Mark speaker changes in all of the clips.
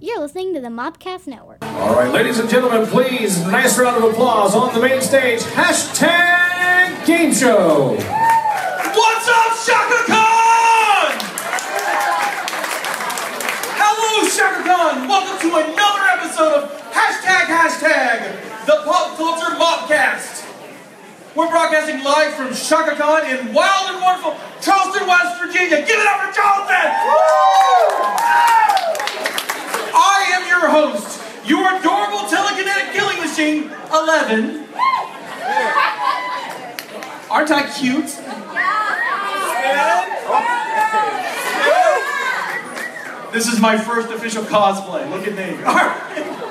Speaker 1: You're listening to the Mopcast Network.
Speaker 2: All right, ladies and gentlemen, please, nice round of applause on the main stage. Hashtag Game Show.
Speaker 3: What's up, ShockaCon? Hello, ShockaCon. Welcome to another episode of Hashtag Hashtag, the Pop Culture Mopcast. We're broadcasting live from ShockaCon in wild and wonderful Charleston, West Virginia. Give it up for Charleston! I am your host, your adorable telekinetic killing machine, 11. Aren't I cute? This is my first official cosplay. Look at me. All right.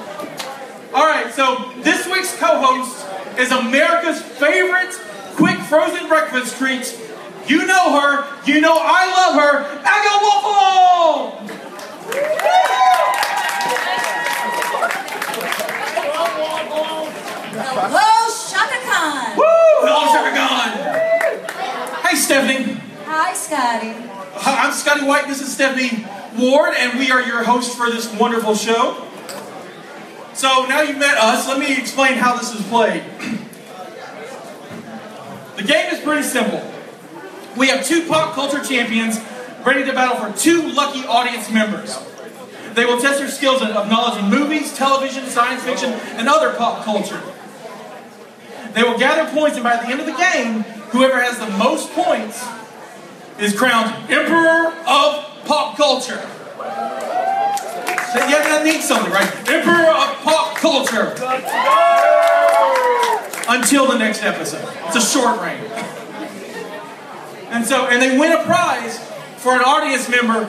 Speaker 3: All right, so this week's co-host is America's favorite quick frozen breakfast treat. You know her. You know I love her. Eggo Waffle!
Speaker 4: Hello, ShockaCon.
Speaker 3: Woo! Hello, ShockaCon. Hey, Stephanie.
Speaker 4: Hi, Scotty.
Speaker 3: Hi, I'm Scotty White. This is Stephanie Ward, and we are your hosts for this wonderful show. So now you've met us, let me explain how this is played. the game is pretty simple. We have two pop culture champions ready to battle for two lucky audience members. They will test their skills of knowledge in movies, television, science fiction, and other pop culture. They will gather points, and by the end of the game, whoever has the most points is crowned Emperor of Pop Culture. So yeah, that needs something, right? Emperor of Pop Culture. Until the next episode. It's a short reign. And so, and they win a prize for an audience member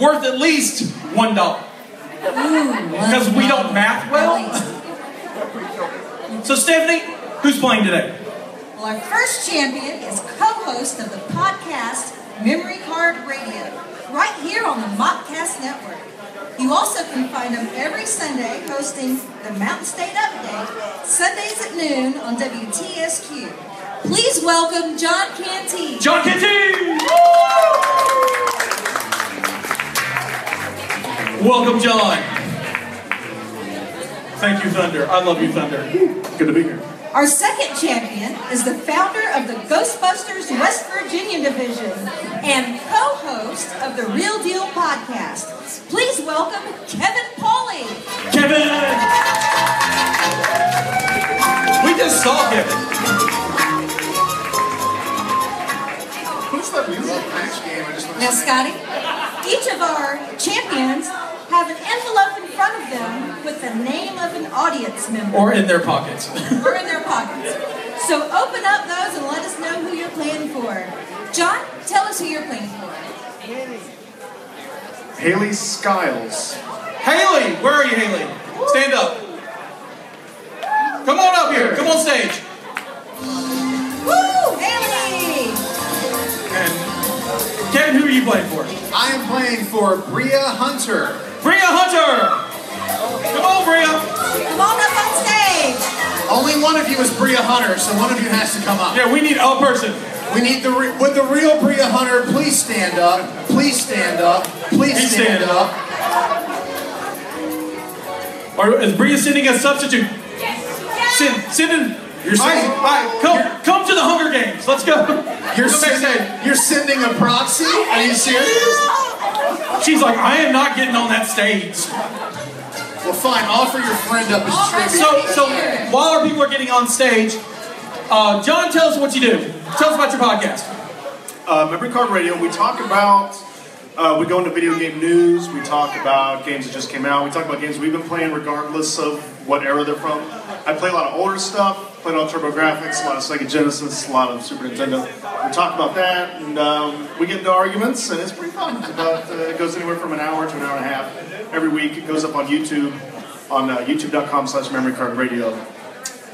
Speaker 3: worth at least one dollar. Because we don't math well. So Stephanie, who's playing today?
Speaker 4: Well, our first champion is co-host of the podcast Memory Card Radio, right here on the Mopcast Network. You also can find him every Sunday hosting the Mountain State Update, Sundays at noon on WTSQ. Please welcome John Canty.
Speaker 3: John Kitty! Welcome, John. Thank you, Thunder. I love you, Thunder. Good to be here.
Speaker 4: Our second champion is the founder of the Ghostbusters West Virginia division and co-host of the Real Deal podcast. Please welcome Kevin Pauly.
Speaker 3: Kevin! We just saw Kevin.
Speaker 5: Who's that music match game? I just want
Speaker 4: Now, Scotty, each of our champions have an envelope in front of them with the name of an audience member
Speaker 3: Or in their pockets.
Speaker 4: or in their pockets. So open up those and let us know who you're playing for. John, tell us who you're playing for.
Speaker 5: Haley Skiles.
Speaker 3: Haley! Where are you, Haley? Stand up. Come on up here. Come on stage.
Speaker 4: Woo! Haley!
Speaker 3: You playing for?
Speaker 5: I am playing for Bria Hunter.
Speaker 3: Bria Hunter! Come on, Bria!
Speaker 4: Come on up on stage.
Speaker 5: Only one of you is Bria Hunter, so one of you has to come up.
Speaker 3: Yeah, we need a person.
Speaker 5: We need the re- with the real Bria Hunter. Please stand up. Please stand up. Please
Speaker 3: He's
Speaker 5: stand
Speaker 3: standing
Speaker 5: up.
Speaker 3: Or is Bria sending a substitute? Send, send in.
Speaker 5: You're
Speaker 3: All right,
Speaker 5: sending-
Speaker 3: all right, come, come to the Hunger Games. Let's go.
Speaker 5: You're sending, you're sending a proxy? Are you serious?
Speaker 3: She's like, I am not getting on that stage.
Speaker 5: Well, fine. Offer your friend up as
Speaker 4: All right.
Speaker 5: tribute.
Speaker 3: So, so while our people are getting on stage, uh, John, tell us what you do. Tell us about your podcast.
Speaker 6: uh, Memory Card Radio, we talk about, uh, we go into video game news, we talk about games that just came out, we talk about games we've been playing regardless of what era they're from. I play a lot of older stuff, play a lot of TurboGrafx, a lot of Sega Genesis, a lot of Super Nintendo. We talk about that, and um, we get into arguments, and it's pretty fun. It's about, uh, it goes anywhere from an hour to an hour and a half every week. It goes up on YouTube, on uh, youtube.com slash memory card radio.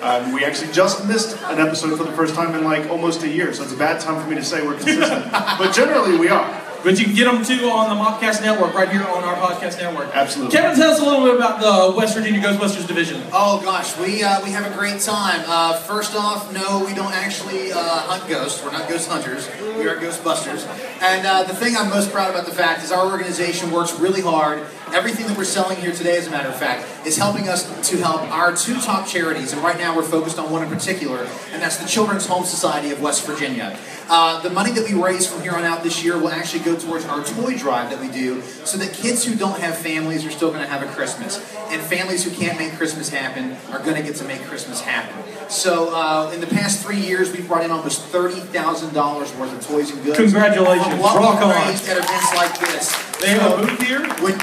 Speaker 6: Um, we actually just missed an episode for the first time in like almost a year, so it's a bad time for me to say we're consistent. but generally, we are.
Speaker 3: But you can get them too on the Mopcast Network, right here on our podcast network.
Speaker 6: Absolutely.
Speaker 3: Kevin, tell us a little bit about the West Virginia Ghostbusters division.
Speaker 7: Oh gosh, we uh, we have a great time. Uh, first off, no, we don't actually uh, hunt ghosts. We're not ghost hunters. We are Ghostbusters. And uh, the thing I'm most proud about the fact is our organization works really hard Everything that we're selling here today, as a matter of fact, is helping us to help our two top charities, and right now we're focused on one in particular, and that's the Children's Home Society of West Virginia. Uh, the money that we raise from here on out this year will actually go towards our toy drive that we do, so that kids who don't have families are still going to have a Christmas, and families who can't make Christmas happen are going to get to make Christmas happen. So, uh, in the past three years, we've brought in almost thirty thousand dollars worth of toys and goods.
Speaker 3: Congratulations. Rock on.
Speaker 7: at events like this.
Speaker 3: They have a booth here.
Speaker 7: When,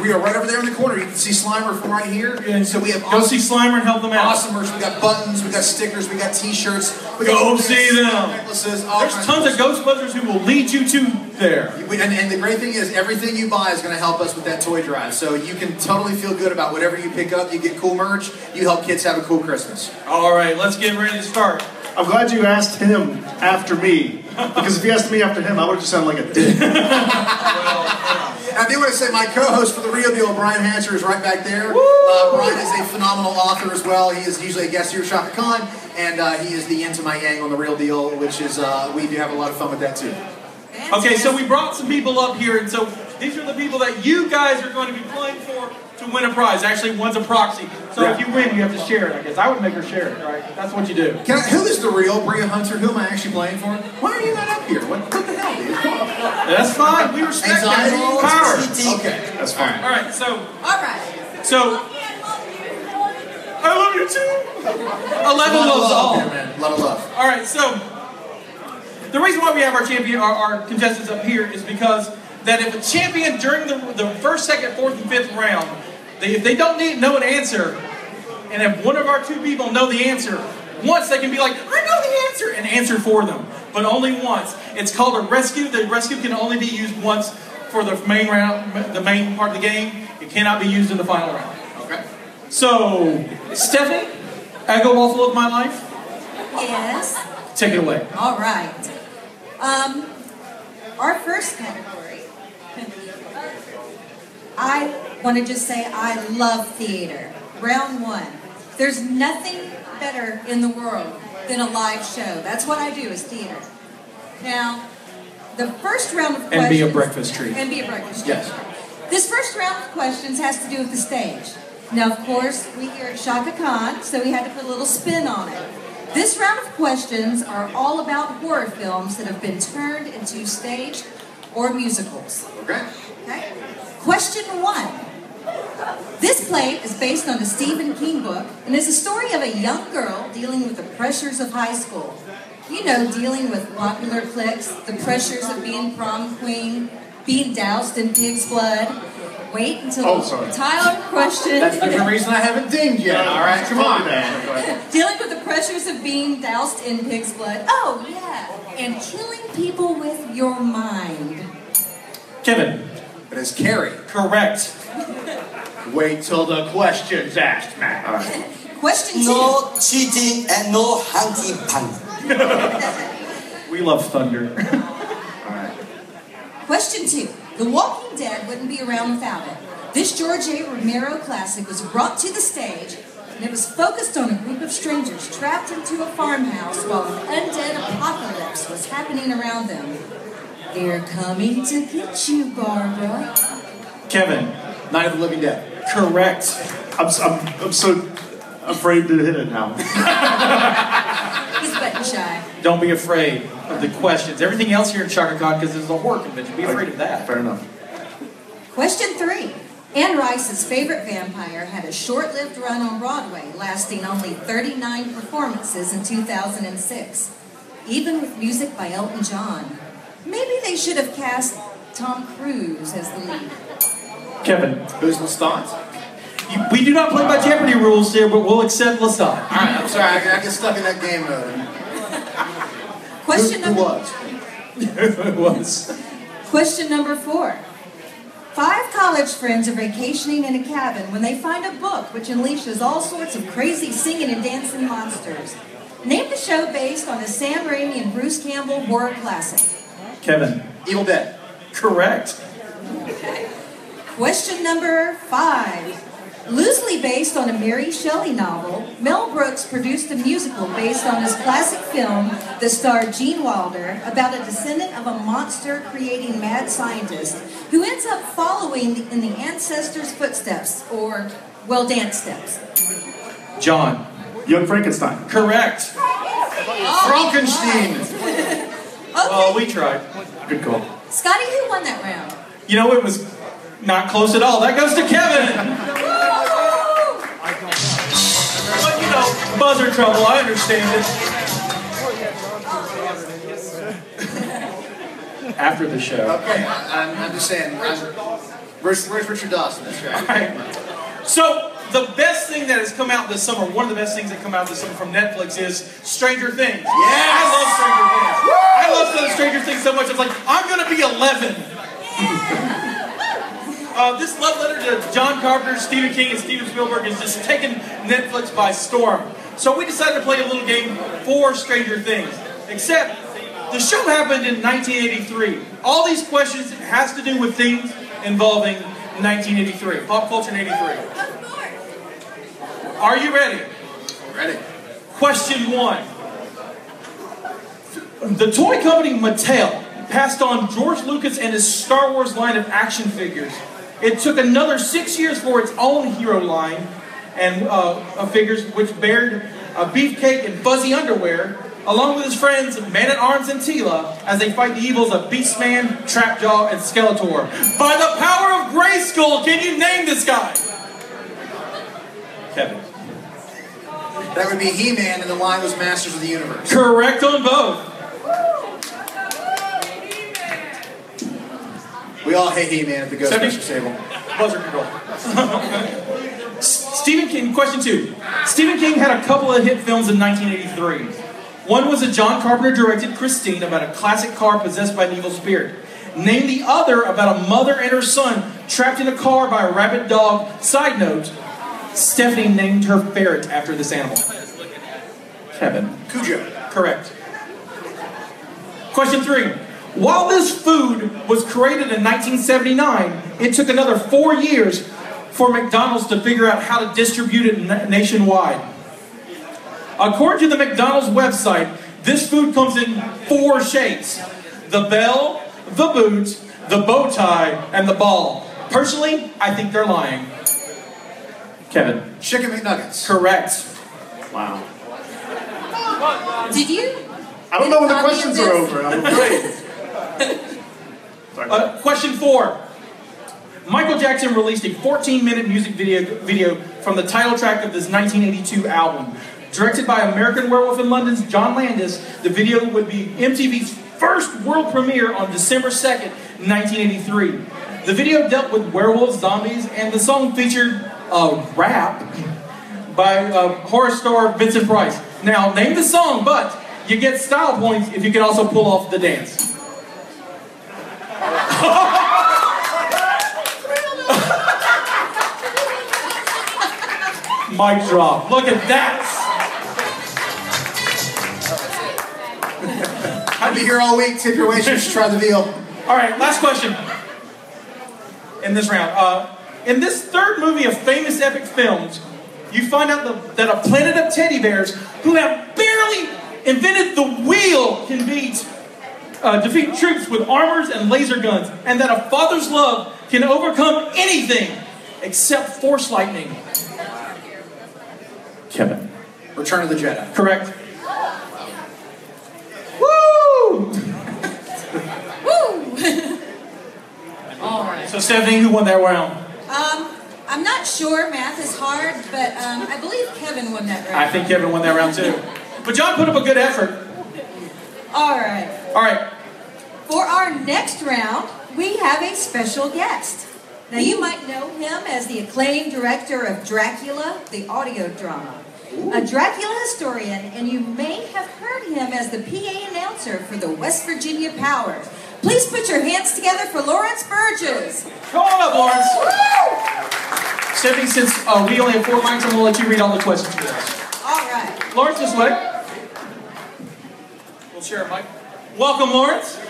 Speaker 7: we are right over there in the corner. You can see Slimer from right here. And so we have
Speaker 3: Go see Slimer and help them out.
Speaker 7: awesome merch. We got buttons, we got stickers, we got T-shirts. We got
Speaker 3: Go
Speaker 7: hats,
Speaker 3: see them.
Speaker 7: Necklaces. all
Speaker 3: There's tons of Ghostbusters who will lead you to there.
Speaker 7: we- And, and the great thing is, everything you buy is going to help us with that toy drive. So you can totally feel good about whatever you pick up. You get cool merch. You help kids have a cool Christmas.
Speaker 3: All right, let's get ready to start.
Speaker 6: I'm glad you asked him after me. Because if you asked me after him, I would have just sounded like a dick.
Speaker 7: I do want to say my co-host for the real deal, Brian Hatcher, is right back there. Uh, Brian is a phenomenal author as well. He is usually a guest here at ShockaCon, and uh, he is the Into My Yang on the real deal, which is uh, we do have a lot of fun with that too.
Speaker 3: Okay, so we brought some people up here, and so these are the people that you guys are going to be playing for to win a prize. Actually, one's a proxy. So if you win, you have to share it. I guess I would make her share it. Right? That's what you do.
Speaker 7: I, who is the real Bria Hunter? Who am I actually playing for? Why are you not up here? What, what the hell, dude? Come on.
Speaker 3: That's fine. We respect that.
Speaker 7: Anxiety?
Speaker 3: Power.
Speaker 7: Okay.
Speaker 6: That's fine.
Speaker 3: All right. So,
Speaker 4: All right.
Speaker 3: so I love you too. Eleven
Speaker 7: Lot of
Speaker 3: loves
Speaker 7: love
Speaker 3: all.
Speaker 7: here, man. A lot of love.
Speaker 3: All right, so the reason why we have our champion, our, our contestants up here, is because that if a champion during the, the first, second, fourth, and fifth round, they, if they don't need know an answer, and if one of our two people know the answer, once they can be like, I know the answer, and answer for them, but only once. It's called a rescue. The rescue can only be used once for the main round, the main part of the game. It cannot be used in the final round.
Speaker 7: Okay.
Speaker 3: So, Stephanie, Eggo Waffle of my life,
Speaker 4: Yes.
Speaker 3: take it away.
Speaker 4: All right. Um, our first category. I want to just say I love theater. Round one. There's nothing better in the world than a live show. That's what I do is theater. Now, the first round of questions.
Speaker 3: And be a breakfast treat.
Speaker 4: And be a breakfast treat.
Speaker 3: Yes.
Speaker 4: This first round of questions has to do with the stage. Now, of course, we here at ShockaCon, so we had to put a little spin on it. This round of questions are all about horror films that have been turned into stage or musicals.
Speaker 7: Okay.
Speaker 4: Okay? Question one. This play is based on a Stephen King book and is a story of a young girl dealing with the pressures of high school. You know, dealing with popular cliques, the pressures of being prom queen, being doused in pig's blood. Wait until
Speaker 6: Oh, sorry.
Speaker 4: Tyler question.
Speaker 7: That's the reason I haven't dinged yet. All right, come on. Man.
Speaker 4: dealing with the pressures of being doused in pig's blood. Oh, yeah. And killing people with your mind.
Speaker 3: Kevin.
Speaker 7: It is Carrie.
Speaker 3: Correct.
Speaker 7: Wait till the question's asked, Matt. All right.
Speaker 4: Question two.
Speaker 8: No cheating and no hanky panky.
Speaker 3: We love thunder. All right.
Speaker 4: Question two. The Walking Dead wouldn't be around without it. This George A. Romero classic was brought to the stage, and it was focused on a group of strangers trapped into a farmhouse while an undead apocalypse was happening around them. They're coming to get you, Barbara.
Speaker 3: Kevin.
Speaker 7: Night of the Living Dead.
Speaker 3: Correct.
Speaker 6: I'm, s- I'm, I'm so afraid to hit it now.
Speaker 4: He's button shy.
Speaker 3: Don't be afraid of the questions. Everything else here in Shaka because this is a horror convention, be afraid of that.
Speaker 6: Fair enough.
Speaker 4: Question three. Anne Rice's favorite vampire had a short lived run on Broadway, lasting only 39 performances in 2006, even with music by Elton John. Maybe they should have cast Tom Cruise as the lead.
Speaker 3: Kevin.
Speaker 7: Who's Lestat?
Speaker 3: You, we do not play by Jeopardy rules here, but we'll accept Lasad.
Speaker 7: All right, I'm sorry. I, I get stuck in that game mode.
Speaker 4: Question
Speaker 7: Who, who
Speaker 4: number
Speaker 7: was?
Speaker 3: it was.
Speaker 4: Question number four. Five college friends are vacationing in a cabin when they find a book which unleashes all sorts of crazy singing and dancing monsters. Name the show based on a Sam Raimi and Bruce Campbell horror classic.
Speaker 3: Kevin.
Speaker 7: Evil Dead.
Speaker 3: Correct.
Speaker 4: Question number five. Loosely based on a Mary Shelley novel, Mel Brooks produced a musical based on his classic film that starred Gene Wilder about a descendant of a monster creating mad scientist who ends up following in the ancestors' footsteps, or, well, dance steps.
Speaker 3: John.
Speaker 6: Young Frankenstein.
Speaker 3: Correct.
Speaker 7: Frankenstein.
Speaker 3: Oh, we tried.
Speaker 6: Good call.
Speaker 4: Scotty, who won that round?
Speaker 3: You know, it was not close at all. That goes to Kevin. But you know, buzzer trouble. I understand it. After the show.
Speaker 7: Okay, I'm, I'm just saying. I'm, where's, where's Richard Dawson? That's right.
Speaker 3: Alright. So the best thing that has come out this summer, one of the best things that come out this summer from Netflix is Stranger Things. Yes. I love Stranger Things. I love Stranger Things so much. I was like, I'm gonna be 11. Uh, this love letter to John Carpenter, Stephen King, and Steven Spielberg has just taken Netflix by storm. So we decided to play a little game for Stranger Things. Except the show happened in 1983. All these questions has to do with things involving 1983, pop culture in 83. Are you ready?
Speaker 7: Ready.
Speaker 3: Question one. The toy company Mattel passed on George Lucas and his Star Wars line of action figures. It took another six years for its own hero line and uh, of figures, which bared a beefcake and fuzzy underwear, along with his friends Man at Arms and Teela, as they fight the evils of Beastman, Trapjaw, and Skeletor. By the power of Grayskull, can you name this guy? Kevin.
Speaker 7: That would be He-Man, and the line was Masters of the Universe.
Speaker 3: Correct on both.
Speaker 7: We all hate He-Man at the Ghostbusters table.
Speaker 3: Buzzer control. Stephen King, question two. Stephen King had a couple of hit films in 1983. One was a John Carpenter directed Christine about a classic car possessed by an evil spirit. Name the other about a mother and her son trapped in a car by a rabid dog. Side note, Stephanie named her ferret after this animal. Kevin.
Speaker 7: Cujo.
Speaker 3: Correct. Question three. While this food was created in 1979, it took another four years for McDonald's to figure out how to distribute it na- nationwide. According to the McDonald's website, this food comes in four shapes the bell, the boot, the bow tie, and the ball. Personally, I think they're lying. Kevin.
Speaker 7: Chicken McNuggets.
Speaker 3: Correct.
Speaker 6: Wow.
Speaker 4: Did you?
Speaker 6: I don't know when the questions are over. I'm afraid.
Speaker 3: Uh, question four. Michael Jackson released a 14-minute music video, video from the title track of this 1982 album. Directed by American Werewolf in London's John Landis, the video would be MTV's first world premiere on December 2nd, 1983. The video dealt with werewolves, zombies, and the song featured a rap by uh, horror star Vincent Price. Now, name the song, but you get style points if you can also pull off the dance. Mic drop. Look at that.
Speaker 7: I'll be here all week. Tip your waitress try the veal.
Speaker 3: All right, last question in this round. Uh, in this third movie of famous epic films, you find out the, that a planet of teddy bears who have barely invented the wheel can beat, uh, defeat troops with armors and laser guns, and that a father's love can overcome anything except force lightning. Kevin.
Speaker 7: Return of the Jedi.
Speaker 3: Correct. Woo!
Speaker 4: Woo! All right.
Speaker 3: So Stephanie, who won that round?
Speaker 4: Sure. Math is hard, but um, I believe Kevin won that round.
Speaker 3: I think Kevin won that round too. But John put up a good effort.
Speaker 4: All right.
Speaker 3: All right.
Speaker 4: For our next round, we have a special guest. Now, you might know him as the acclaimed director of Dracula, the audio drama. A Dracula historian, and you may have heard him as the PA announcer for the West Virginia Power. Please put your hands together for Lawrence Burgess.
Speaker 3: Come on up, Lawrence. Stephanie, since uh, we only have four mics, I'm going to let you read all the questions for us.
Speaker 4: All right.
Speaker 3: Lawrence, this way. We'll share a mic. Welcome, Lawrence.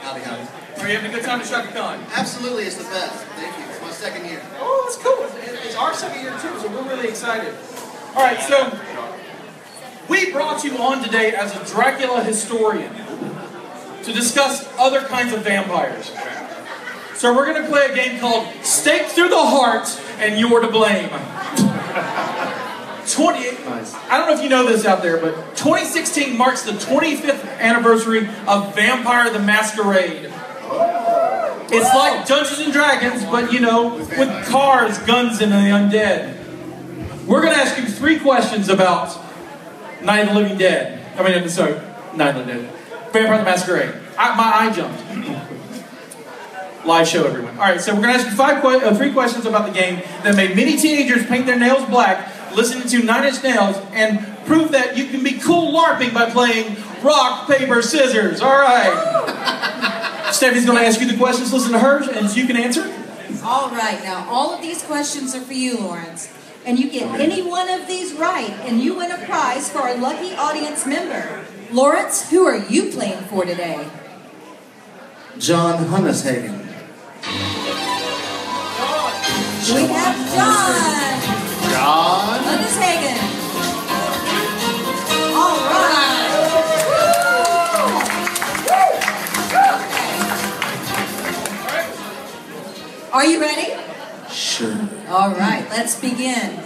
Speaker 9: Howdy, howdy.
Speaker 3: Are you having a good time at ShockaCon?
Speaker 9: Absolutely, it's the best. Thank you. It's my second year.
Speaker 3: Oh, that's cool. It's our second year, too, so we're really excited. All right, so we brought you on today as a Dracula historian to discuss other kinds of vampires. So we're going to play a game called Stake Through the Heart and You're to Blame. 20, I don't know if you know this out there, but 2016 marks the 25th anniversary of Vampire the Masquerade. It's like Dungeons and Dragons, but you know, with cars, guns, and the undead. We're going to ask you three questions about Night of the Living Dead. I mean, sorry, Night of the Dead. Vampire the Masquerade. I, my eye jumped. Live show, everyone. All right, so we're going to ask you five, que- uh, three questions about the game that made many teenagers paint their nails black, listening to Nine Inch Nails, and prove that you can be cool LARPing by playing rock, paper, scissors. All right. Stephanie's going to ask you the questions. Listen to her, and you can answer.
Speaker 4: All right, now all of these questions are for you, Lawrence. And you get any one of these right, and you win a prize for our lucky audience member. Lawrence, who are you playing for today?
Speaker 5: John Hunneshagen.
Speaker 4: We have John
Speaker 5: John.
Speaker 4: Hagen. All right. Are you ready?
Speaker 5: Sure.
Speaker 4: All right, let's begin.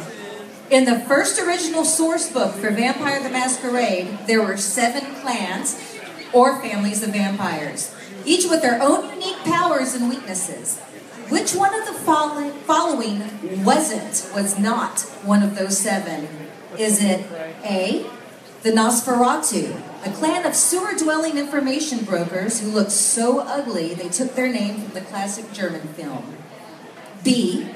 Speaker 4: In the first original source book for Vampire the Masquerade, there were seven clans or families of vampires, each with their own unique powers and weaknesses. Which one of the following wasn't, was not one of those seven? Is it A, the Nosferatu, a clan of sewer dwelling information brokers who looked so ugly they took their name from the classic German film? B,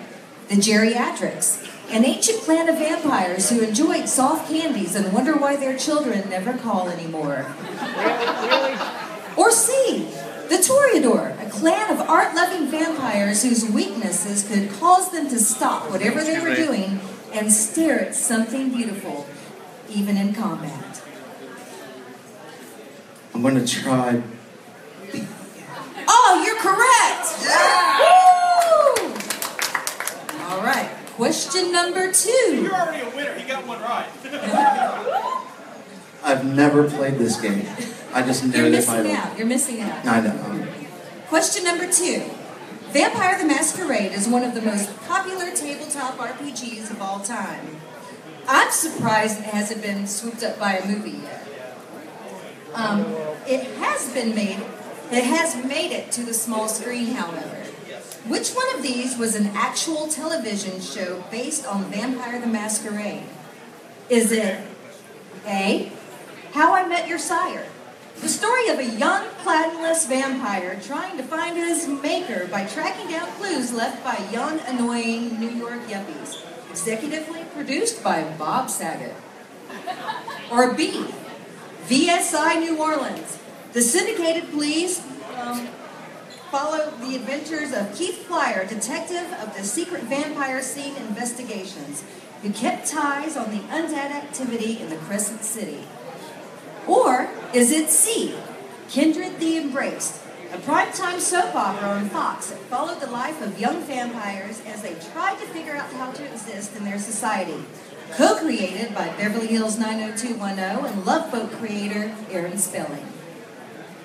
Speaker 4: the Geriatrics, an ancient clan of vampires who enjoyed soft candies and wonder why their children never call anymore. Or C, the Toreador, a clan of art-loving vampires whose weaknesses could cause them to stop whatever they were doing and stare at something beautiful, even in combat.
Speaker 5: I'm going to try.
Speaker 4: Oh, you're correct! Woo! All right, question number two.
Speaker 3: You're already a winner. He got one right.
Speaker 5: I've never played this game. I just know
Speaker 4: You're
Speaker 5: the
Speaker 4: missing
Speaker 5: title.
Speaker 4: out. You're missing out.
Speaker 5: I know.
Speaker 4: Question number two. Vampire the Masquerade is one of the most popular tabletop RPGs of all time. I'm surprised it hasn't been swooped up by a movie yet. Um, it has been made, it has made it to the small screen, however. Which one of these was an actual television show based on Vampire the Masquerade? Is it A. How I Met Your Sire? The story of a young, clanless vampire trying to find his maker by tracking down clues left by young, annoying New York yuppies. Executively produced by Bob Saget. Or B. VSI New Orleans. The syndicated police um, follow the adventures of Keith Flyer, detective of the secret vampire scene investigations, who kept ties on the undead activity in the Crescent City. Or is it C, Kindred the Embraced, a primetime soap opera on Fox that followed the life of young vampires as they tried to figure out how to exist in their society? Co-created by Beverly Hills 90210 and Love Boat creator Aaron Spelling.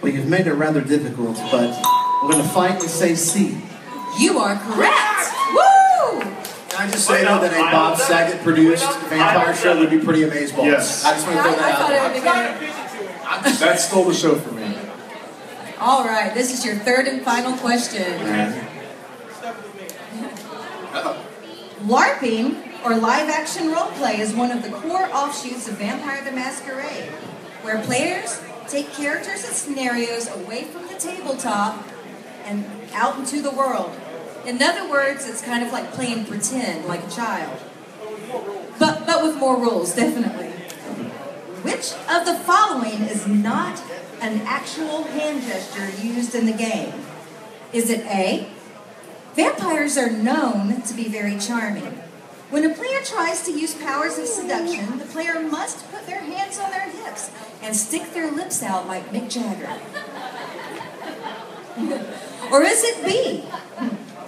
Speaker 5: Well, you've made it rather difficult, but we're going to fight and say C.
Speaker 4: You are correct! Woo!
Speaker 7: Can I just say though that a Bob Saget produced vampire show would be pretty amazing.
Speaker 6: Yes.
Speaker 7: I just want to throw
Speaker 4: I, I
Speaker 7: that out there.
Speaker 4: it would be good.
Speaker 6: That stole the show for me.
Speaker 4: All right, this is your third and final question. LARPing, or live action role play, is one of the core offshoots of Vampire the Masquerade, where players take characters and scenarios away from the tabletop and out into the world. In other words, it's kind of like playing pretend, like a child. But, but with more rules, definitely. Which of the following is not an actual hand gesture used in the game? Is it A? Vampires are known to be very charming. When a player tries to use powers of seduction, the player must put their hands on their hips and stick their lips out like Mick Jagger. or is it B?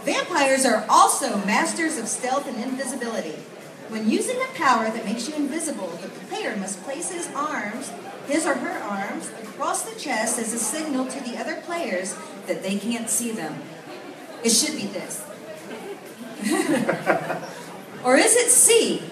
Speaker 4: Vampires are also masters of stealth and invisibility. When using a power that makes you invisible, the player must place his arms, his or her arms, across the chest as a signal to the other players that they can't see them. It should be this. or is it C?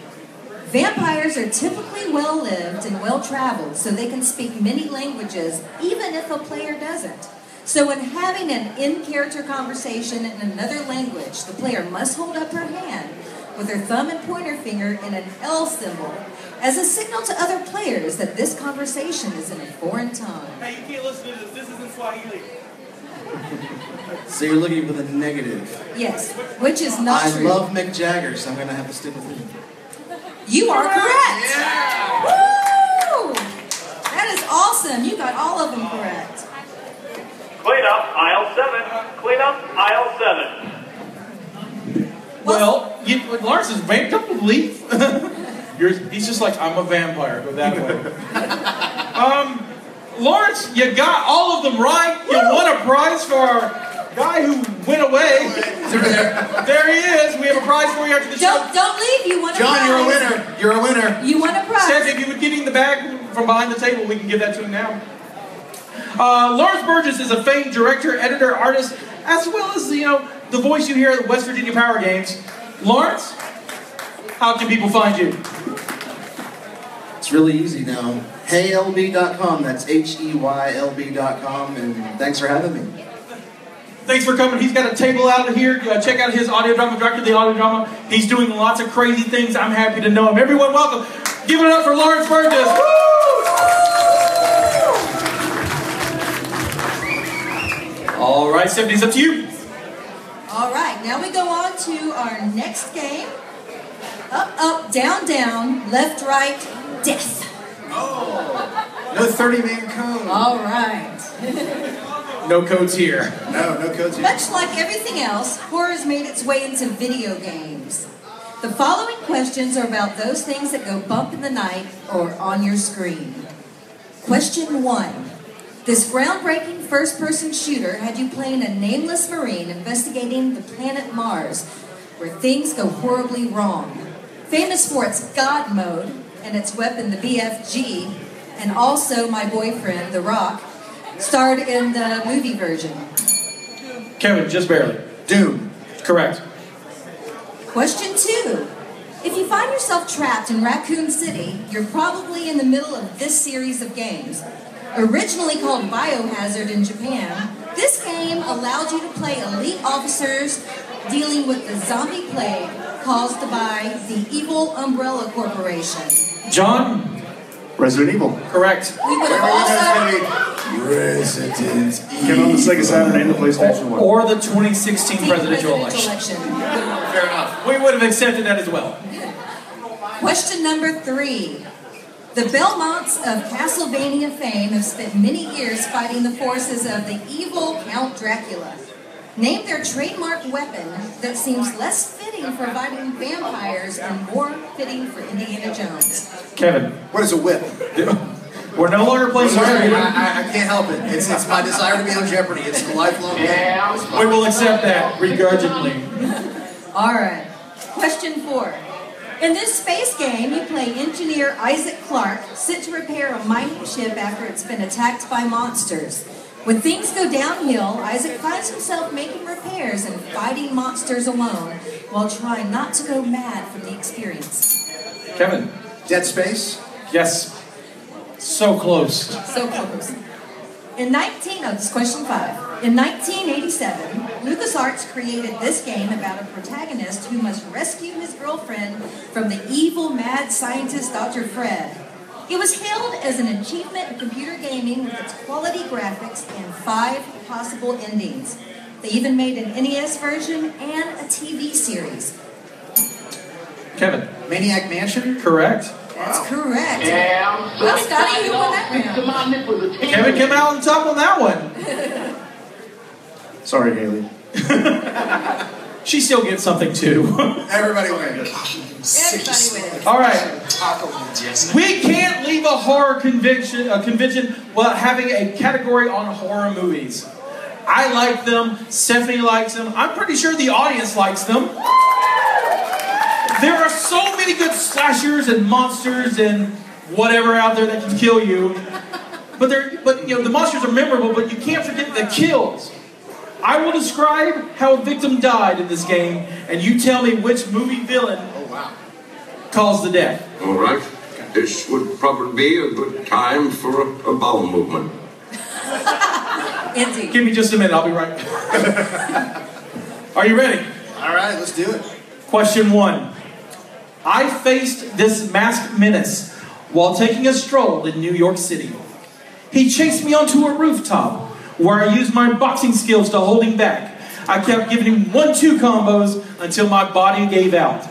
Speaker 4: Vampires are typically well lived and well traveled, so they can speak many languages, even if a player doesn't. So, when having an in character conversation in another language, the player must hold up her hand with her thumb and pointer finger in an L symbol as a signal to other players that this conversation is in a foreign tongue.
Speaker 3: Hey, you can't listen to this. This isn't Swahili.
Speaker 9: So you're looking for the negative.
Speaker 4: Yes, which is not
Speaker 9: I
Speaker 4: true.
Speaker 9: love Mick Jagger, so I'm gonna have to stick with him.
Speaker 4: You are correct. Yeah. Woo! That is awesome. You got all of them correct.
Speaker 10: Clean up aisle seven. Clean up aisle seven.
Speaker 3: Well, you, Lawrence is vamp. Don't leave. You're, he's just like I'm a vampire. Go that way. um, Lawrence, you got all of them right. You won a prize for our guy who went away. there he is. We have a prize for you after the
Speaker 4: Don't
Speaker 3: show.
Speaker 4: don't leave. You won a
Speaker 7: John,
Speaker 4: prize.
Speaker 7: you're a winner. You're a winner.
Speaker 4: You won a prize.
Speaker 3: Seth, if you would get him the bag from behind the table, we can give that to him now. Uh, Lawrence Burgess is a famed director, editor, artist, as well as you know the voice you hear at the West Virginia Power Games. Lawrence, how can people find you?
Speaker 9: It's really easy now. HeyLB.com. That's H E Y L B.com. And thanks for having me.
Speaker 3: Thanks for coming. He's got a table out of here. Uh, check out his audio drama, director of the audio drama. He's doing lots of crazy things. I'm happy to know him. Everyone, welcome. Give it up for Lawrence Burgess. All right, 70's up to you.
Speaker 4: All right, now we go on to our next game. Up, up, down, down, left, right, death.
Speaker 7: Oh, no 30 man code.
Speaker 4: All right.
Speaker 3: No codes here.
Speaker 7: No, no codes here.
Speaker 4: Much like everything else, horror has made its way into video games. The following questions are about those things that go bump in the night or on your screen. Question one. This groundbreaking first person shooter had you playing a nameless Marine investigating the planet Mars, where things go horribly wrong. Famous for its God mode and its weapon, the BFG, and also my boyfriend, The Rock, starred in the movie version.
Speaker 3: Kevin, just barely.
Speaker 7: Doom.
Speaker 3: Correct.
Speaker 4: Question two. If you find yourself trapped in Raccoon City, you're probably in the middle of this series of games. Originally called Biohazard in Japan, this game allowed you to play elite officers dealing with the zombie plague caused by the evil Umbrella Corporation.
Speaker 3: John,
Speaker 6: Resident Evil.
Speaker 3: correct.
Speaker 4: We would have also
Speaker 7: Resident Evil.
Speaker 6: Came on the Sega Saturn and the PlayStation 1.
Speaker 3: Or the 2016
Speaker 4: the
Speaker 3: presidential election.
Speaker 7: Fair enough.
Speaker 3: We would have accepted that as well.
Speaker 4: Question number three. The Belmonts of Castlevania fame have spent many years fighting the forces of the evil Count Dracula. Name their trademark weapon that seems less fitting for fighting vampires and more fitting for Indiana Jones.
Speaker 3: Kevin,
Speaker 7: What is a whip?
Speaker 3: we're no longer playing
Speaker 7: Sorry,
Speaker 3: Jeopardy.
Speaker 7: I, I, I can't help it. It's, it's my desire to be on Jeopardy. It's a lifelong game.
Speaker 3: We will accept that begrudgingly.
Speaker 4: All right. Question four. In this space game, you play engineer Isaac Clarke, sent to repair a mining ship after it's been attacked by monsters. When things go downhill, Isaac finds himself making repairs and fighting monsters alone while trying not to go mad from the experience.
Speaker 3: Kevin,
Speaker 7: Dead Space.
Speaker 3: yes. So close.
Speaker 4: So close. In 19, oh, this is question five. In 1987, LucasArts created this game about a protagonist who must rescue his girlfriend from the evil mad scientist Dr. Fred. It was hailed as an achievement in computer gaming with its quality graphics and five possible endings. They even made an NES version and a TV series.
Speaker 3: Kevin,
Speaker 7: Maniac Mansion.
Speaker 3: correct.
Speaker 4: That's correct. Well, Scotty, you won that round.
Speaker 3: Kevin came out on top on that one.
Speaker 6: Sorry, Haley.
Speaker 3: She still gets something too.
Speaker 7: Everybody wins.
Speaker 4: Everybody wins.
Speaker 3: All right. We can't leave a horror convention, a convention without having a category on horror movies. I like them. Stephanie likes them. I'm pretty sure the audience likes them. There are so many good slashers and monsters and whatever out there that can kill you. But they're, but you know, the monsters are memorable, but you can't forget the kills. I will describe how a victim died in this game, and you tell me which movie villain oh, caused the death.
Speaker 11: All right. This would probably be a good time for a, a bowel movement.
Speaker 4: Indeed.
Speaker 3: Give me just a minute, I'll be right Are you ready?
Speaker 7: All right, let's do it.
Speaker 3: Question one. I faced this masked menace while taking a stroll in New York City. He chased me onto a rooftop where I used my boxing skills to hold him back. I kept giving him one-two combos until my body gave out.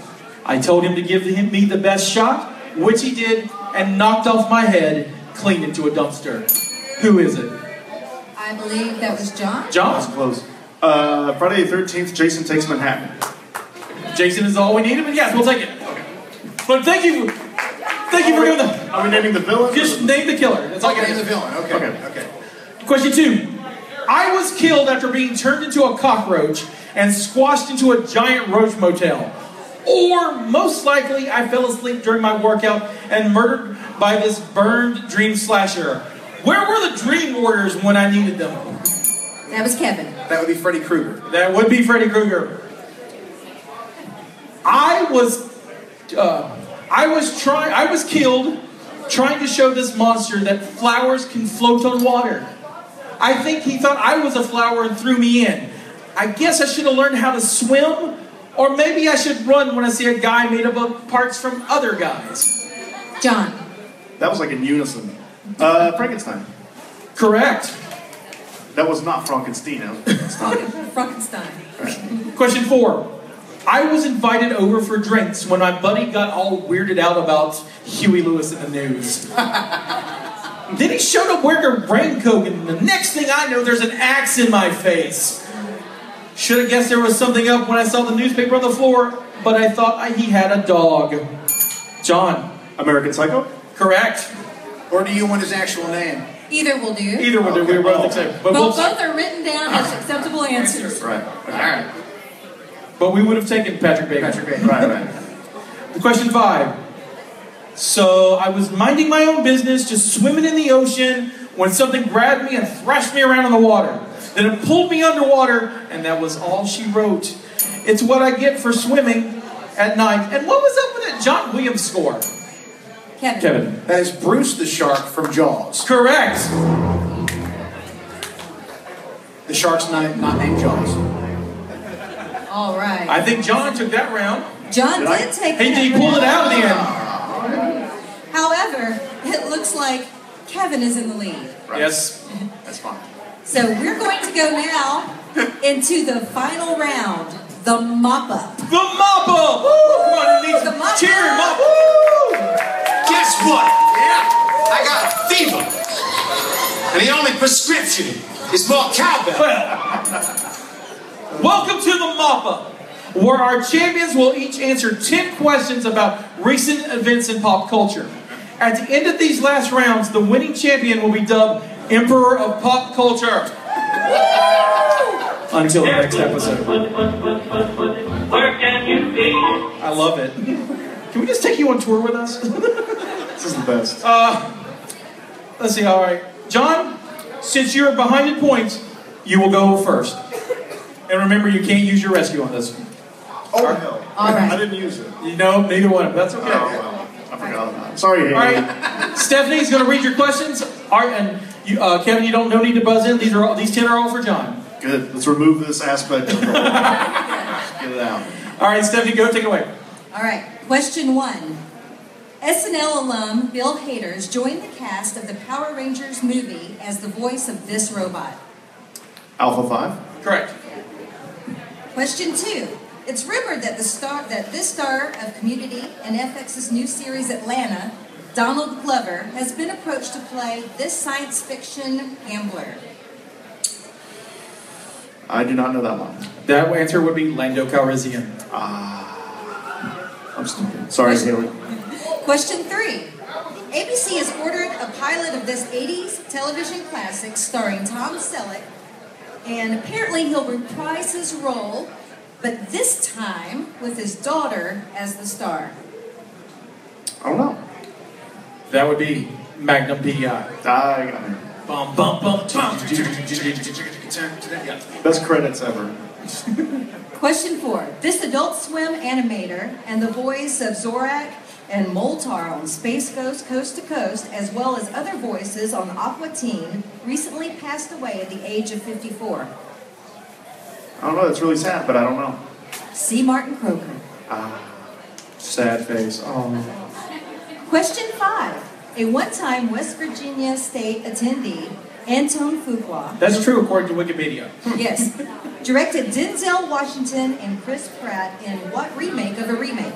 Speaker 3: I told him to give him, me the best shot, which he did, and knocked off my head clean into a dumpster. Who is it?
Speaker 4: I believe that was John.
Speaker 3: John?
Speaker 6: was Close. Uh, Friday the 13th, Jason Takes Manhattan.
Speaker 3: Jason is all we needed, but yes, we'll take it. But thank you. Thank you for doing the.
Speaker 6: Are we naming the villain?
Speaker 3: Just name the killer. That's all I
Speaker 7: Okay,
Speaker 3: got.
Speaker 7: the villain. Okay. Okay.
Speaker 3: Question two. I was killed after being turned into a cockroach and squashed into a giant roach motel. Or most likely, I fell asleep during my workout and murdered by this burned dream slasher. Where were the dream warriors when I needed them?
Speaker 4: That was Kevin.
Speaker 7: That would be Freddy Krueger.
Speaker 3: That would be Freddy Krueger. I was, uh, I was trying, I was killed trying to show this monster that flowers can float on water. I think he thought I was a flower and threw me in. I guess I should have learned how to swim, or maybe I should run when I see a guy made up of parts from other guys.
Speaker 4: John.
Speaker 6: That was like in unison. Uh, Frankenstein.
Speaker 3: Correct.
Speaker 6: That was not Frankenstein. That was Frankenstein.
Speaker 4: Frankenstein.
Speaker 3: Question four. I was invited over for drinks when my buddy got all weirded out about Huey Lewis and the News. then he showed up wearing a raincoat, and the next thing I know, there's an axe in my face. Should have guessed there was something up when I saw the newspaper on the floor, but I thought I, he had a dog. John.
Speaker 6: American Psycho?
Speaker 3: Correct.
Speaker 7: Or do you want his actual name?
Speaker 4: Either will do.
Speaker 3: Either will do. We were both excited. But,
Speaker 4: But
Speaker 3: we'll,
Speaker 4: both are written down as acceptable answers.
Speaker 7: Right. All right.
Speaker 3: But we would have taken Patrick Bateman.
Speaker 7: Patrick Bateman.
Speaker 6: Right, right.
Speaker 3: Question five. So I was minding my own business, just swimming in the ocean, when something grabbed me and thrashed me around in the water. Then it pulled me underwater, and that was all she wrote. It's what I get for swimming at night. And what was up with that John Williams score?
Speaker 4: Kevin.
Speaker 3: Kevin.
Speaker 7: That is Bruce the shark from Jaws.
Speaker 3: Correct.
Speaker 7: The shark's not, not named Jaws.
Speaker 4: All right.
Speaker 3: I think John took that round.
Speaker 4: John
Speaker 3: Did
Speaker 4: did,
Speaker 3: I?
Speaker 4: take
Speaker 3: He,
Speaker 4: that
Speaker 3: he pulled it out at the end.
Speaker 4: However, it looks like Kevin is in the lead.
Speaker 3: Yes.
Speaker 7: That's fine.
Speaker 4: So we're going to go now into the final round, the mop up.
Speaker 3: The mop up! Woo! Come on, it needs
Speaker 4: The mop
Speaker 3: cheer him
Speaker 4: up.
Speaker 3: up.
Speaker 12: Guess what? Yeah, I got a fever. And the only prescription is more cowbell.
Speaker 3: Welcome to the mop up, where our champions will each answer 10 questions about recent events in pop culture. At the end of these last rounds, the winning champion will be dubbed Emperor of Pop Culture. Until the next episode.
Speaker 10: Where can you be?
Speaker 3: I love it. Can we just take you on tour with us?
Speaker 6: This is the best.
Speaker 3: Uh, let's see, all right. John, since you're behind in points, you will go first. And remember, you can't use your rescue on this. One.
Speaker 6: Oh, hell.
Speaker 4: All right.
Speaker 6: I didn't use it.
Speaker 3: You know, neither one of them. That's okay.
Speaker 6: Oh, well. I forgot about it. Sorry,
Speaker 3: All
Speaker 6: Haley.
Speaker 3: right, Stephanie's going to read your questions. All right, and you, uh, Kevin, you don't no need to buzz in. These are all, these ten are all for John.
Speaker 6: Good. Let's remove this aspect of the Get it out.
Speaker 3: All right, Stephanie, go take it away.
Speaker 4: All right. Question one. SNL alum Bill Hader joined the cast of the Power Rangers movie as the voice of this robot.
Speaker 6: Alpha 5.
Speaker 3: Correct.
Speaker 4: Question two. It's rumored that the star that this star of Community and FX's new series Atlanta, Donald Glover, has been approached to play this science fiction gambler.
Speaker 6: I do not know that one.
Speaker 3: That answer would be Lando Calrissian.
Speaker 6: Ah, I'm stupid. Sorry, Haley.
Speaker 4: Question three. ABC has ordered a pilot of this 80s television classic starring Tom Selleck, And apparently he'll reprise his role, but this time with his daughter as the star.
Speaker 6: I don't know.
Speaker 3: That would be Magnum PI.
Speaker 6: I got it.
Speaker 3: Bum, bum, bum, bum.
Speaker 6: Best credits ever.
Speaker 4: Question four. This Adult Swim animator and the voice of Zorak and Moltar on Space Ghost Coast to Coast, as well as other voices on Aqua Teen, recently passed away at the age of 54.
Speaker 6: I don't know. That's really sad, but I don't know.
Speaker 4: C. Martin Croker.
Speaker 6: Ah, sad face. Oh.
Speaker 4: Question five. A one-time West Virginia State attendee, Antoine Fuqua,
Speaker 3: That's true according to Wikipedia.
Speaker 4: yes, directed Denzel Washington and Chris Pratt in what remake of a remake?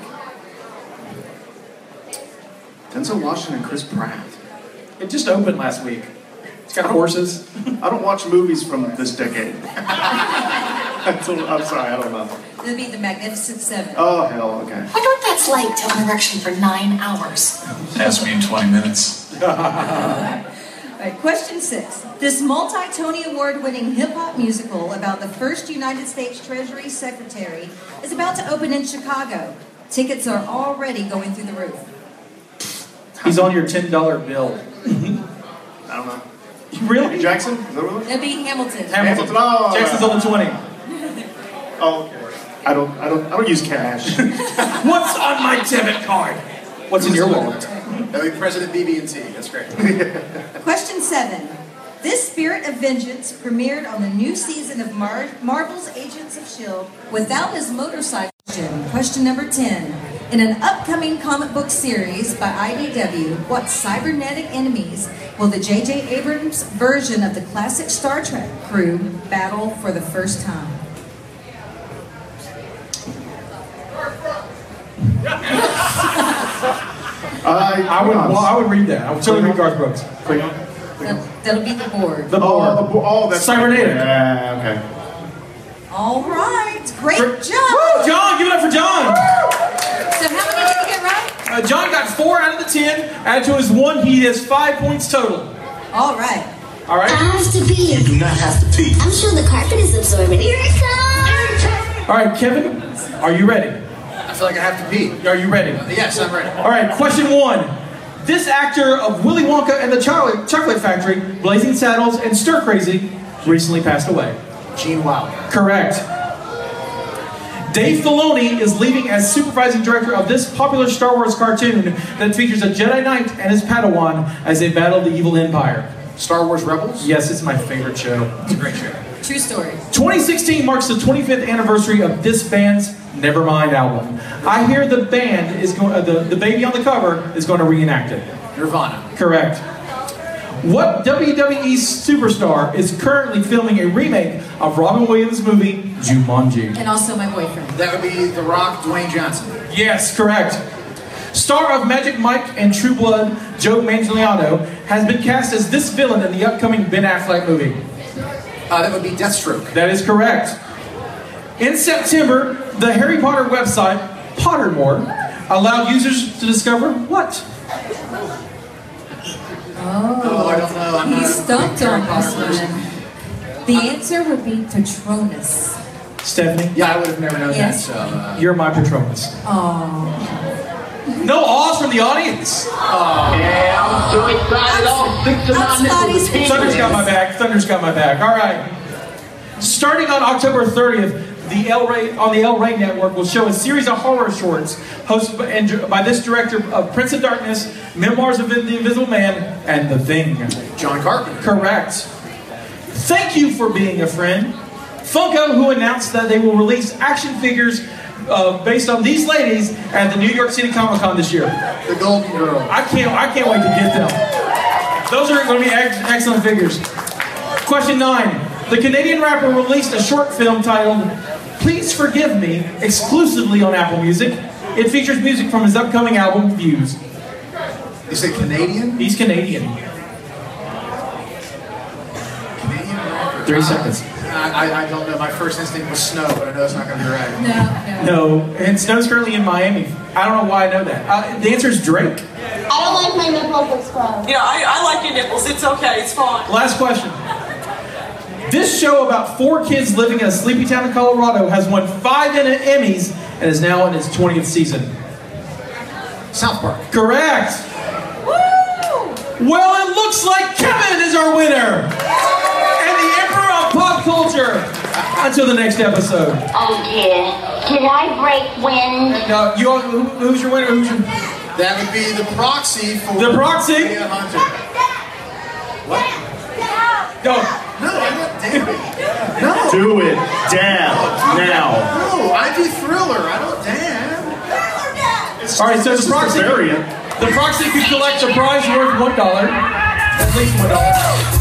Speaker 6: Denzel Washington and Chris Pratt.
Speaker 3: It just opened last week. It's got horses.
Speaker 6: I don't watch movies from this decade. I'm sorry, I don't know.
Speaker 4: That'd be the Magnificent Seven.
Speaker 6: Oh, hell, okay.
Speaker 13: I thought that's like One Direction for nine hours.
Speaker 14: Ask me in 20 minutes.
Speaker 4: All right, question six. This multi Tony Award winning hip hop musical about the first United States Treasury Secretary is about to open in Chicago. Tickets are already going through the roof.
Speaker 3: He's on your $10 bill.
Speaker 6: I don't know.
Speaker 3: Really?
Speaker 6: Jackson? Is that what it
Speaker 4: That'd be Hamilton.
Speaker 3: Hamilton.
Speaker 6: Oh,
Speaker 3: Jackson's on the 20.
Speaker 6: Oh, okay. I don't, I don't, I don't use cash.
Speaker 3: What's on my debit card? What's in your wallet?
Speaker 7: That'll be President BB&T. That's great.
Speaker 4: Question seven. This Spirit of Vengeance premiered on the new season of Mar- Marvel's Agents of S.H.I.E.L.D. Without his motorcycle. Question number 10. In an upcoming comic book series by IDW, what cybernetic enemies will the J.J. Abrams version of the classic Star Trek crew battle for the first time?
Speaker 6: I,
Speaker 3: I would, well, I would read that. I would totally read Garth Brooks.
Speaker 4: That, that'll be the Borg.
Speaker 3: The Borg.
Speaker 6: Oh, the bo- oh, that's
Speaker 3: Cybernetic.
Speaker 6: Yeah, okay.
Speaker 4: All right. Great job.
Speaker 3: Woo! John, give it up for John.
Speaker 4: So how many did you get right?
Speaker 3: Uh, John got four out of the ten. Added to his one, he has five points total.
Speaker 4: All right.
Speaker 3: All right.
Speaker 15: I have to pee.
Speaker 11: You do not have to pee.
Speaker 15: I'm sure the carpet is absorbent. Here it comes.
Speaker 3: All right, Kevin, are you ready?
Speaker 7: I feel like I have to pee.
Speaker 3: Are you ready?
Speaker 7: Yes, I'm ready.
Speaker 3: All right, question one. This actor of Willy Wonka and the Chocolate, Chocolate Factory, Blazing Saddles, and Stir Crazy recently passed away.
Speaker 7: Gene Wilder.
Speaker 3: Correct. Dave Filoni is leaving as supervising director of this popular Star Wars cartoon that features a Jedi Knight and his Padawan as they battle the evil Empire.
Speaker 7: Star Wars Rebels?
Speaker 3: Yes, it's my favorite show.
Speaker 7: It's a great show.
Speaker 4: True story.
Speaker 3: 2016 marks the 25th anniversary of this band's Nevermind album. I hear the band is going, uh, the, the baby on the cover is going to reenact it.
Speaker 7: Nirvana.
Speaker 3: Correct. What WWE superstar is currently filming a remake of Robin Williams' movie Jumanji?
Speaker 4: And also my boyfriend.
Speaker 7: That would be The Rock, Dwayne Johnson.
Speaker 3: Yes, correct. Star of Magic Mike and True Blood, Joe Manganiello, has been cast as this villain in the upcoming Ben Affleck movie.
Speaker 7: Uh, that would be Deathstroke.
Speaker 3: That is correct. In September, the Harry Potter website, Pottermore, allowed users to discover what?
Speaker 7: Oh, I don't know. I'm
Speaker 4: He stumped on
Speaker 7: Potter
Speaker 4: this one. The answer would be Patronus.
Speaker 3: Stephanie?
Speaker 7: Yeah, I would have never known
Speaker 4: Yes.
Speaker 7: that. So, uh,
Speaker 3: You're my Patronus.
Speaker 4: Oh.
Speaker 3: No awes from the audience.
Speaker 11: Yeah, I'm so excited. All six of my nipples
Speaker 4: Lottie's
Speaker 11: are tingling.
Speaker 3: Thunder's got my back. Thunder's got my back. All right. Starting on October 30th, the El Rey on the El Rey Network will show a series of horror shorts hosted by, and, by this director of Prince of Darkness, Memoirs of the Invisible Man, and The Thing.
Speaker 7: John Carpenter.
Speaker 3: Correct. Thank you for being a friend. Funko, who announced that they will release action figures uh, based on these ladies at the New York City Comic Con this year.
Speaker 7: The Golden Girl.
Speaker 3: I can't. I can't wait to get them. Those are going to be ex- excellent figures. Question nine. The Canadian rapper released a short film titled "Please Forgive Me" exclusively on Apple Music. It features music from his upcoming album Views.
Speaker 7: Is say Canadian?
Speaker 3: He's Canadian.
Speaker 7: Canadian rapper.
Speaker 3: Three
Speaker 7: Uh,
Speaker 3: seconds.
Speaker 7: I, I, I don't know. My first instinct was snow, but I know it's not going to be right.
Speaker 4: No, no.
Speaker 3: No, and Snow's currently in Miami. I don't know why I know that. Uh, the answer is Drake.
Speaker 15: I don't like my nipples exposed.
Speaker 16: Yeah, I, I like your nipples. It's okay. It's fine.
Speaker 3: Last question. This show about four kids living in a sleepy town in Colorado has won five Em- Emmys and is now in its 20th season.
Speaker 7: South Park.
Speaker 3: Correct. Woo! Well, it looks like Kevin is our winner pop culture. Until the next episode.
Speaker 15: Oh dear. Did I break wind?
Speaker 3: No, you. Who, who's your winner? Who's your?
Speaker 7: That would be the proxy for
Speaker 3: The proxy?
Speaker 7: Bria Hunter. What?
Speaker 3: Go.
Speaker 7: No, I'm not dabbing. No.
Speaker 6: Do it. Dab. Oh, now.
Speaker 7: No, I do thriller. I don't dab.
Speaker 3: All right, so
Speaker 6: This
Speaker 3: the
Speaker 6: is the
Speaker 3: proxy.
Speaker 6: variant.
Speaker 3: The proxy could collect a prize worth one dollar, at least one dollar.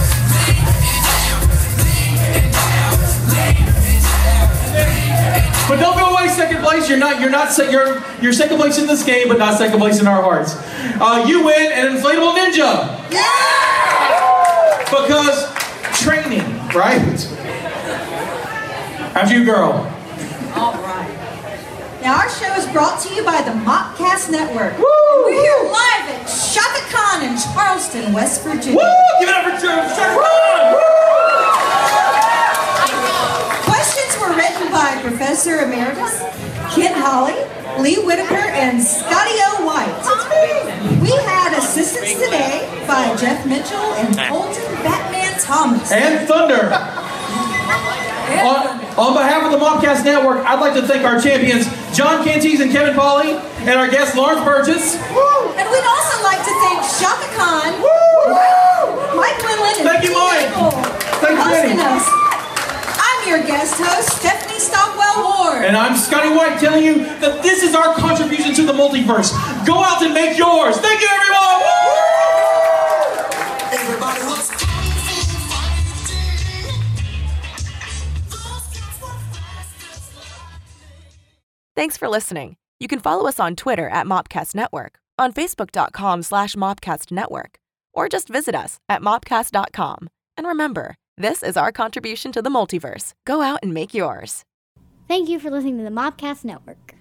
Speaker 3: But don't go away second place. You're not. You're not. You're you're second place in this game, but not second place in our hearts. Uh, you win an inflatable ninja. Yeah. Because training, right? After you, girl.
Speaker 4: All right. Now our show is brought to you by the Mopcast Network. We're here live at ShockaCon in Charleston, West Virginia.
Speaker 3: Woo! Give it up for ShockaCon!
Speaker 4: Questions were written by Professor Emeritus Kent Holly, Lee Whitaker, and Scotty O. White. We had assistance today by Jeff Mitchell and Colton Batman Thomas.
Speaker 3: and Thunder. On, on behalf of the Mopcast Network, I'd like to thank our champions, John Canties and Kevin Pauley, and our guest, Lawrence Burgess.
Speaker 4: And we'd also like to thank ShockaCon, Mike Quinlan, and
Speaker 3: Thank you, Mike. Thank you, Jenny.
Speaker 4: us. I'm your guest host, Stephanie Stockwell Ward.
Speaker 3: And I'm Scotty White telling you that this is our contribution to the multiverse. Go out and make yours. Thank you, everyone.
Speaker 8: Everybody wants
Speaker 16: Thanks for listening. You can follow us on Twitter at Mopcast Network, on Facebook.com slash Mopcast Network, or just visit us at Mopcast.com. And remember, this is our contribution to the multiverse. Go out and make yours.
Speaker 1: Thank you for listening to the Mopcast Network.